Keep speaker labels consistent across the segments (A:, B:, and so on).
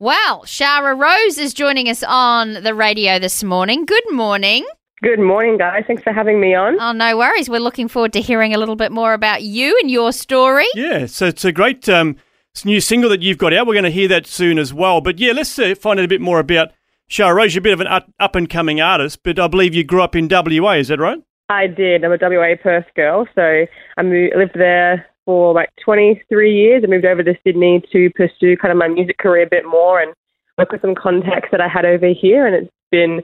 A: Wow, Shara Rose is joining us on the radio this morning. Good morning.
B: Good morning, guys. Thanks for having me on.
A: Oh, no worries. We're looking forward to hearing a little bit more about you and your story.
C: Yeah, so it's a great um, new single that you've got out. We're going to hear that soon as well. But yeah, let's uh, find out a bit more about Shara Rose. You're a bit of an up and coming artist, but I believe you grew up in WA. Is that right?
B: I did. I'm a WA Perth girl, so I moved, lived there for like 23 years. I moved over to Sydney to pursue kind of my music career a bit more and work with some contacts that I had over here. And it's been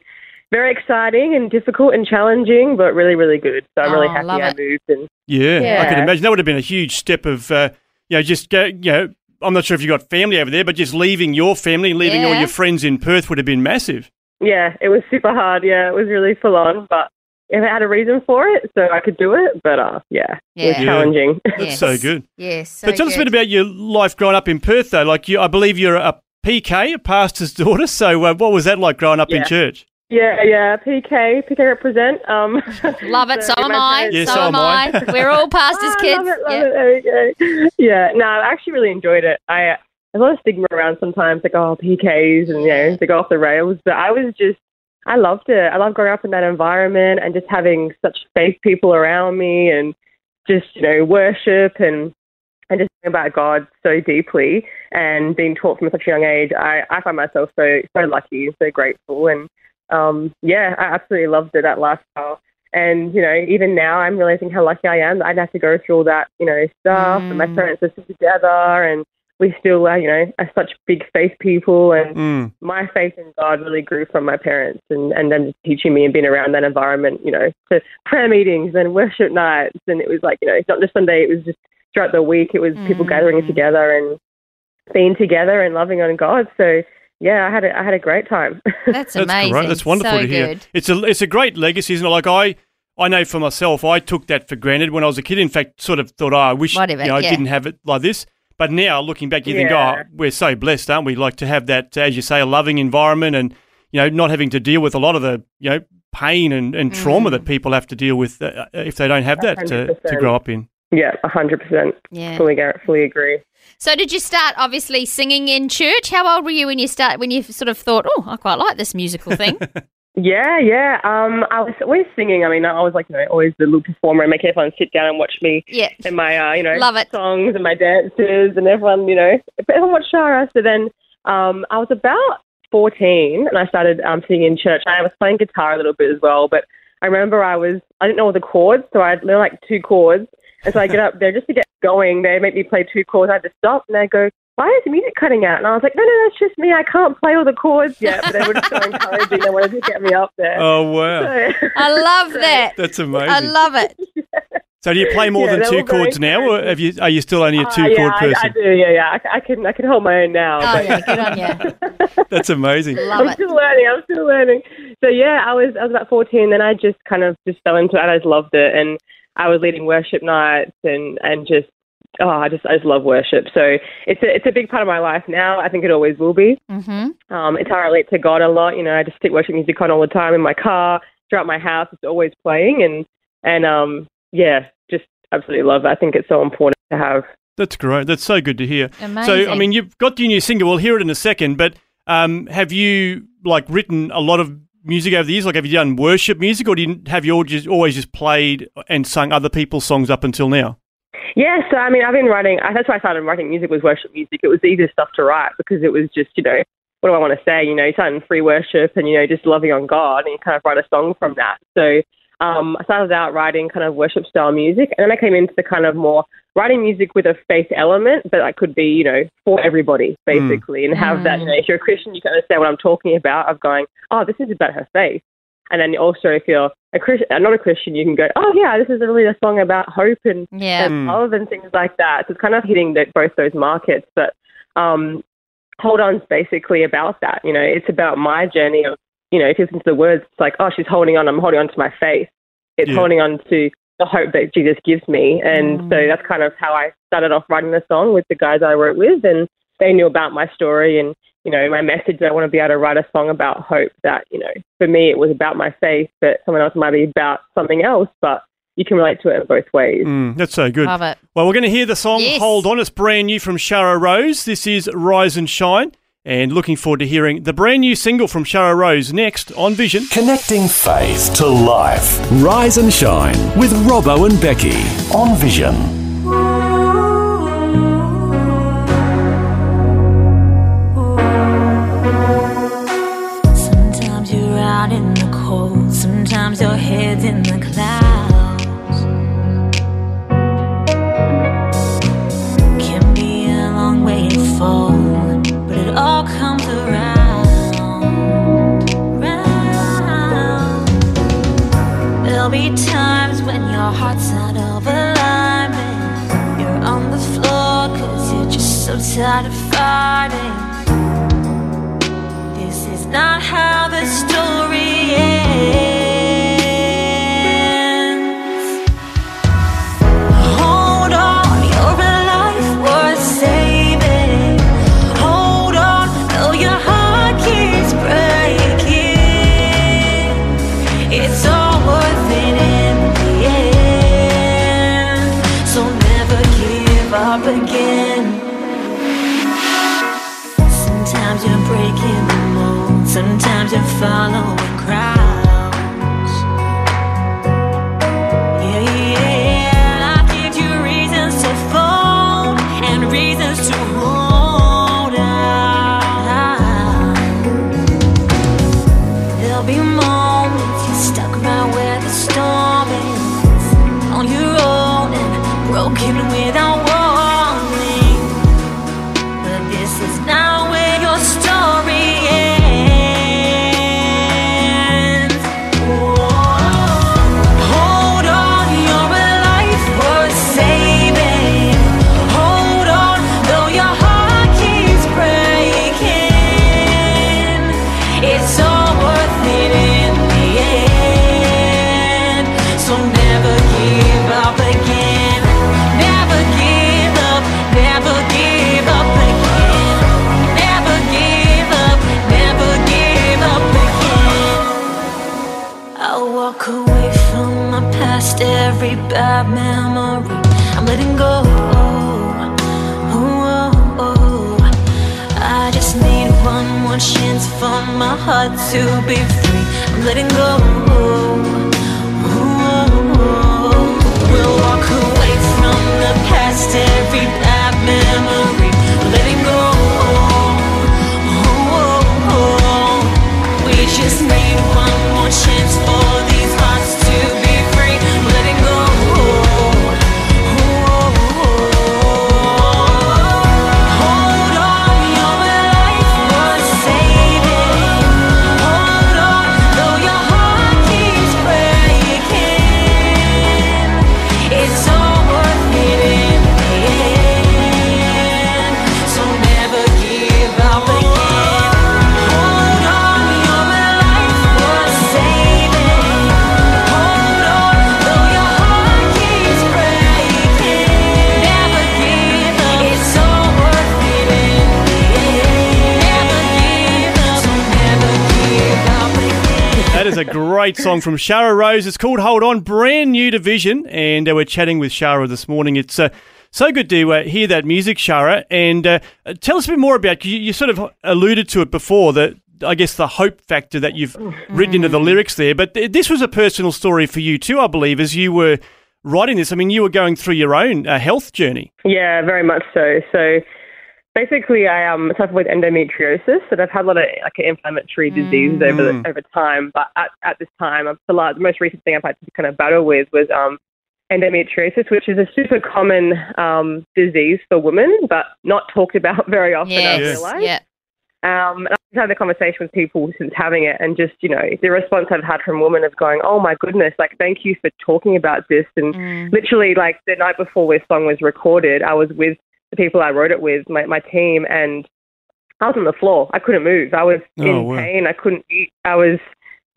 B: very exciting and difficult and challenging, but really, really good. So I'm
A: Oh,
B: really happy I
A: it.
B: moved. And
C: Yeah, I
B: Yeah.
C: can imagine that would have been a huge step of, uh, you know, just go, you know, I'm not sure if you got family over there, but just leaving your family and leaving all your friends in Perth would have been massive.
B: yeah, it was super hard. Yeah, it was really full on, but if I had a reason for it, so I could do it. But uh, yeah, it was
A: Yeah.
B: challenging.
A: Yes.
C: so good.
A: Yes. So
C: but tell us a bit about your life growing up in Perth, though. Like, you, I believe you're a PK, a pastor's daughter. So, uh, what was that like growing up in church?
B: yeah, yeah. PK, PK represent. Um,
A: Love it. So, am I.
C: Yeah,
A: so,
C: so
A: am
C: am I.
A: I. We're all pastors'
B: Ah,
A: kids.
B: Love it, love
A: Yeah.
B: it. There we go. Yeah, no, I actually really enjoyed it. I there's a lot of stigma around sometimes, like oh PKs and you know they go off the rails. But I was just, I loved it. I loved growing up in that environment and just having such faith people around me and just you know worship and and just about God so deeply and being taught from such a young age. I I find myself so so lucky, so grateful, and um yeah, I absolutely loved it that lifestyle. And, you know, even now I'm realizing how lucky I am that I didn't have to go through all that, you know, stuff. And my
A: Mm.
B: parents are still together and we still are, you know, are such big faith people. And
C: Mm.
B: my faith in God really grew from my parents and, and them teaching me and being around that environment, you know, to prayer meetings and worship nights. And it was like, you know, it's not just Sunday, it was just throughout the week. It was people
A: Mm.
B: gathering together and being together and loving on God. So, yeah, I had a, I had a great time.
A: That's
C: That's
A: amazing.
C: great. That's wonderful
A: so
C: to hear.
A: Good.
C: It's a it's a great legacy, isn't it? Like I I know for myself, I took that for granted when I was a kid. In fact, sort of thought, oh, I wish
A: Whatever,
C: you know, I didn't have it like this. But now looking back, you think, oh, we're so blessed, aren't we? Like to have that, as you say, a loving environment, and you know, not having to deal with a lot of the you know pain and, and trauma
A: Mm.
C: that people have to deal with uh, if they don't have that to, to grow up in.
B: yeah, 100%.
A: Yeah.
B: Fully, gar- fully agree.
A: So, did you start obviously singing in church? How old were you when you start? When you sort of thought, "Oh, I quite like this musical thing."
B: Yeah, yeah. Um, I was always singing. I mean, I was like, you know, always the little performer and making everyone sit down and watch me
A: yeah.
B: and my, uh, you know,
A: Love it.
B: songs and my dances and everyone, you know, everyone watched Shara. So then, um, I was about 14 and I started um, singing in church. I was playing guitar a little bit as well, but I remember I was, I didn't know all the chords, so I learned like two chords. And so I get up there just to get going. They make me play two chords. I had to stop and they go, why is the music cutting out? And I was like, no, no, that's just me. I can't play all the chords yet. But they were just so encouraging. They wanted to get me up there.
C: Oh wow,
B: So-
A: I love that.
C: that's amazing.
A: I love it.
C: so do you play more
B: Yeah,
C: than two chords now, or have you are you still only a
B: Uh,
C: two
B: yeah,
C: chord
B: I,
C: person?
B: I do. Yeah, yeah. I, I can I can hold my own now.
A: Oh yeah, good on you.
C: That's amazing.
A: Love
B: I'm
A: it.
B: still learning. I'm still learning. So yeah, I was I was about 14. Then I just kind of just fell into it. I just loved it, and I was leading worship nights and and just oh, I just I just love worship. So it's a it's a big part of my life now. I think it always will be.
A: Mm-hmm.
B: Um, it's how I relate to God a lot. You know, I just stick worship music on all the time in my car, throughout my house. It's always playing, and and um yeah, just absolutely love it. I think it's so important to have.
C: That's great. That's so good to hear.
A: Amazing.
C: So, I mean, you've got your new single. We'll hear it in a second. But um, have you like written a lot of music over the years? Like, have you done worship music, or do you have you all just always just played and sung other people's songs up until now?
B: Yeah, so I mean, I've been writing. Uh, that's why I started writing music was worship music. It was the easiest stuff to write because it was just, you know, what do I want to say? You know, starting free worship and you know just loving on God, and you kind of write a song from that. So um, I started out writing kind of worship style music, and then I came into the kind of more writing music with a faith element, but that could be, you know, for everybody hmm. basically, and have that. You hmm. know, if you're a Christian, you can understand what I'm talking about. Of going, oh, this is about her faith. And then also, if you're a Christian, uh, not a Christian, you can go, oh yeah, this is really a song about hope and
A: Yeah.
B: and hmm. love and things like that. So it's kind of hitting the, both those markets. But um, Hold On's basically about that. You know, it's about my journey of, you know, if you listen to the words, it's like, oh, she's holding on, I'm holding on to my faith. It's
C: Yeah.
B: holding on to the hope that Jesus gives me. And mm. so that's kind of how I started off writing the song with the guys I wrote with. And they knew about my story and, you know, my message. I want to be able to write a song about hope that, you know, for me, it was about my faith, but someone else might be about something else. But you can relate to it in both ways.
C: Mm, that's so good.
A: Love it.
C: Well, we're going to hear the song
A: Yes.
C: Hold On. It's brand new from Shara Rose. This is Rise and Shine. And looking forward to hearing the brand new single from Shara Rose next on Vision.
D: Connecting faith to life. Rise and shine with Robbo and Becky on Vision.
E: Out of alignment. You're on the floor cause you're just so tired of fighting. This is not how the story ends. Hold on, up again. Sometimes you're breaking the mold, sometimes you're following crowds. Every bad memory. I'm letting go. Oh, oh, oh. I just need one more chance for my heart to be free. I'm letting go. We'll walk away from the past, every bad memory. We're letting go. We just need one more chance for
C: great song from Shara Rose. It's called Hold On, brand new division. And uh, we're chatting with Shara this morning. It's uh, so good to uh, hear that music, Shara. And uh, tell us a bit more about you, you sort of alluded to it before, that I guess the hope factor that you've written into the lyrics there. But th- this was a personal story for you too, I believe, as you were writing this. I mean, you were going through your own uh, health journey.
B: Yeah, very much so. So basically, I um, suffer with endometriosis, and I've had a lot of like inflammatory diseases over the, over time. But at, at this time, I've- the, last, the most recent thing I've had to kind of battle with was um, endometriosis, which is a super common um, disease for women, but not talked about very often. I
A: Yes.
B: realize.
A: Yeah.
B: Um, and I've had the conversation with people since having it, and just you know the response I've had from women of going, "Oh my goodness! Like, thank you for talking about this." And literally, like the night before this song was recorded, I was with the people I wrote it with, my my team, and I was on the floor. I couldn't move. I was
C: Oh,
B: in
C: wow.
B: pain. I couldn't eat. I was,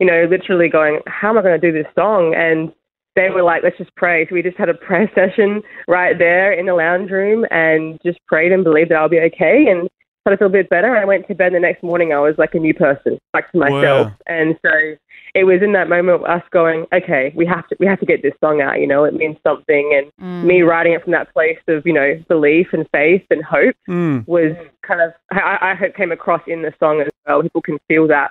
B: you know, literally going, how am I going to do this song? And they were like, let's just pray. So we just had a prayer session right there in the lounge room and just prayed and believed that I'll be okay and started to feel a bit better. I went to bed the next morning. I was like a new person, back to myself.
C: Wow.
B: And so it was in that moment us going, okay, we have to, we have to get this song out. You know, it means something. And
A: Mm.
B: me writing it from that place of, you know, belief and faith and hope
C: Mm.
B: was kind of I, I hope came across in the song as well. People can feel that.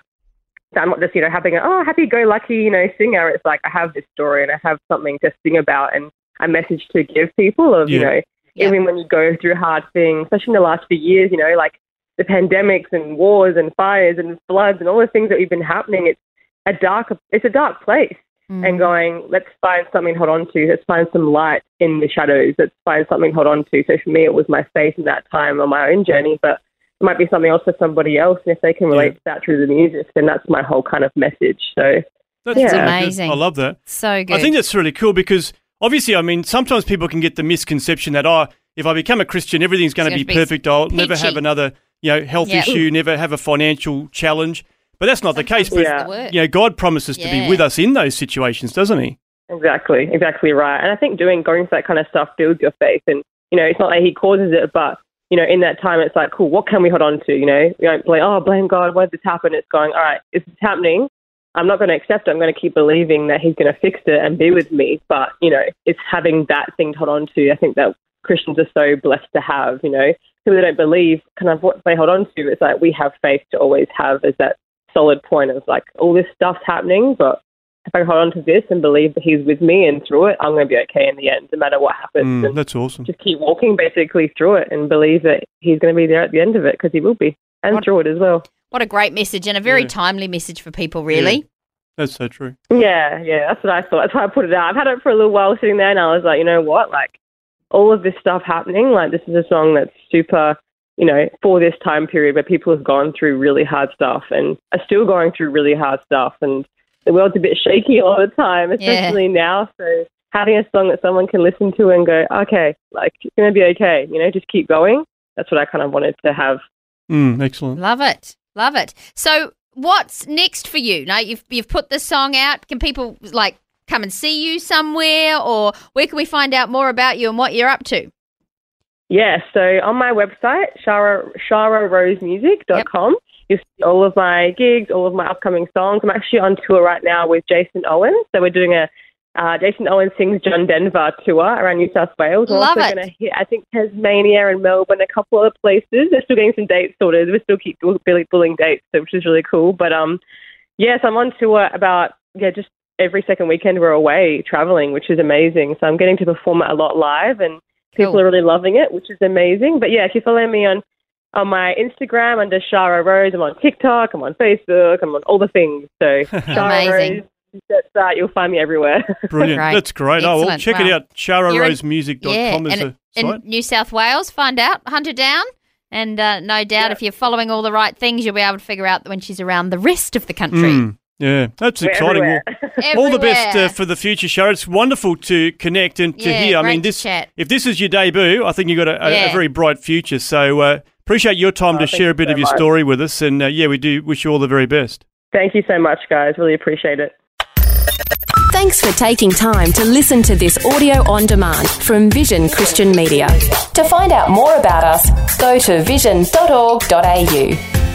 B: So I'm not just you know having a oh happy go lucky you know singer. It's like I have this story and I have something to sing about and a message to give people of you know
A: Yeah.
B: even when you go through hard things, especially in the last few years, you know like the pandemics and wars and fires and floods and all the things that we've been happening. It's a dark it's a dark place
A: Mm.
B: and going, let's find something to hold on to. Let's find some light in the shadows. Let's find something to hold on to. So for me, it was my faith in that time on my own journey, but it might be something else for somebody else. And if they can relate
C: Yeah.
B: to that through the music, then that's my whole kind of message. So
C: That's
B: Yeah.
A: Amazing.
C: I love that.
A: So good.
C: I think that's really cool because obviously, I mean, sometimes people can get the misconception that, oh, if I become a Christian, everything's going to be
A: be
C: perfect. I'll never have another, you know, health
A: Yeah.
C: issue, never have a financial challenge. But that's not the case. But,
B: Yeah.
C: you know, God promises to be with us in those situations, doesn't he?
B: Exactly, exactly right. And I think doing going through that kind of stuff builds your faith. And you know, it's not like he causes it, but you know, in that time, it's like, cool. What can we hold on to? You know, you don't blame. Oh, blame God. Why did this happen? It's going. All right, if it's happening, I'm not going to accept it. I'm going to keep believing that He's going to fix it and be with me. But you know, it's having that thing to hold on to. I think that Christians are so blessed to have. You know, people that don't believe, kind of what they hold on to. It's like we have faith to always have as that solid point of like all this stuff's happening, but if I hold on to this and believe that he's with me and through it, I'm going to be okay in the end, no matter what happens.
C: Mm, that's awesome.
B: just keep walking basically through it and believe that he's going to be there at the end of it because he will be, and
A: What-
B: through it as well.
A: what a great message and a very
C: Yeah.
A: timely message for people, really.
C: That's so true.
B: Yeah, yeah, that's what I thought. That's why I put it out. I've had it for a little while sitting there, and I was like, you know what? Like, all of this stuff happening, like, this is a song that's super, you know, for this time period where people have gone through really hard stuff and are still going through really hard stuff. And the world's a bit shaky all the time,
A: Yeah.
B: especially now. So, having a song that someone can listen to and go, okay, like, it's going to be okay, you know, just keep going. That's what I kind of wanted to have.
C: Mm, excellent.
A: Love it. Love it. So, what's next for you? Now, you've, you've put this song out. Can people, like, come and see you somewhere? Or where can we find out more about you and what you're up to?
B: Yeah, so on my website, shara, shararosemusic.com, you'll see all of my gigs, all of my upcoming songs. I'm actually on tour right now with Jason Owen. So we're doing a uh, Jason Owen Sings John Denver tour around New South Wales. We're
A: Love
B: also
A: it.
B: going to hit, I think, Tasmania and Melbourne, a couple other places. They're still getting some dates sorted. We still keep bull- bull- bulling dates, so- which is really cool. But um, yes, I'm on tour about, yeah, just every second weekend we're away traveling, which is amazing. So I'm getting to perform a lot live and people
A: Cool.
B: are really loving it, which is amazing. But yeah, if you follow me on on my Instagram under Shara Rose, I'm on TikTok, I'm on Facebook, I'm on all the things. So Shara
A: Amazing.
B: Rose, that's that. You'll find me everywhere.
C: Brilliant.
A: Great.
C: That's great. Oh, well,
A: Excellent.
C: check it out. shararosemusic.com
A: yeah,
C: is
A: and
C: a
A: in. New South Wales, find out, hunt her down. And uh, no doubt,
B: Yeah.
A: if you're following all the right things, you'll be able to figure out when she's around the rest of the country.
C: Mm, yeah, that's
B: We're
C: exciting. Well, all the best uh, for the future, Shara. It's wonderful to connect and to
A: Yeah,
C: hear. I mean, this
A: chat.
C: if this is your debut, I think you've got a, a, a very bright future. So uh, appreciate your time
B: Oh,
C: to share a bit
B: so
C: of your
B: much.
C: story with us. And uh, yeah, we do wish you all the very best.
B: Thank you so much, guys. Really appreciate it.
F: Thanks for taking time to listen to this audio on demand from Vision Christian Media. To find out more about us, go to vision.org.au.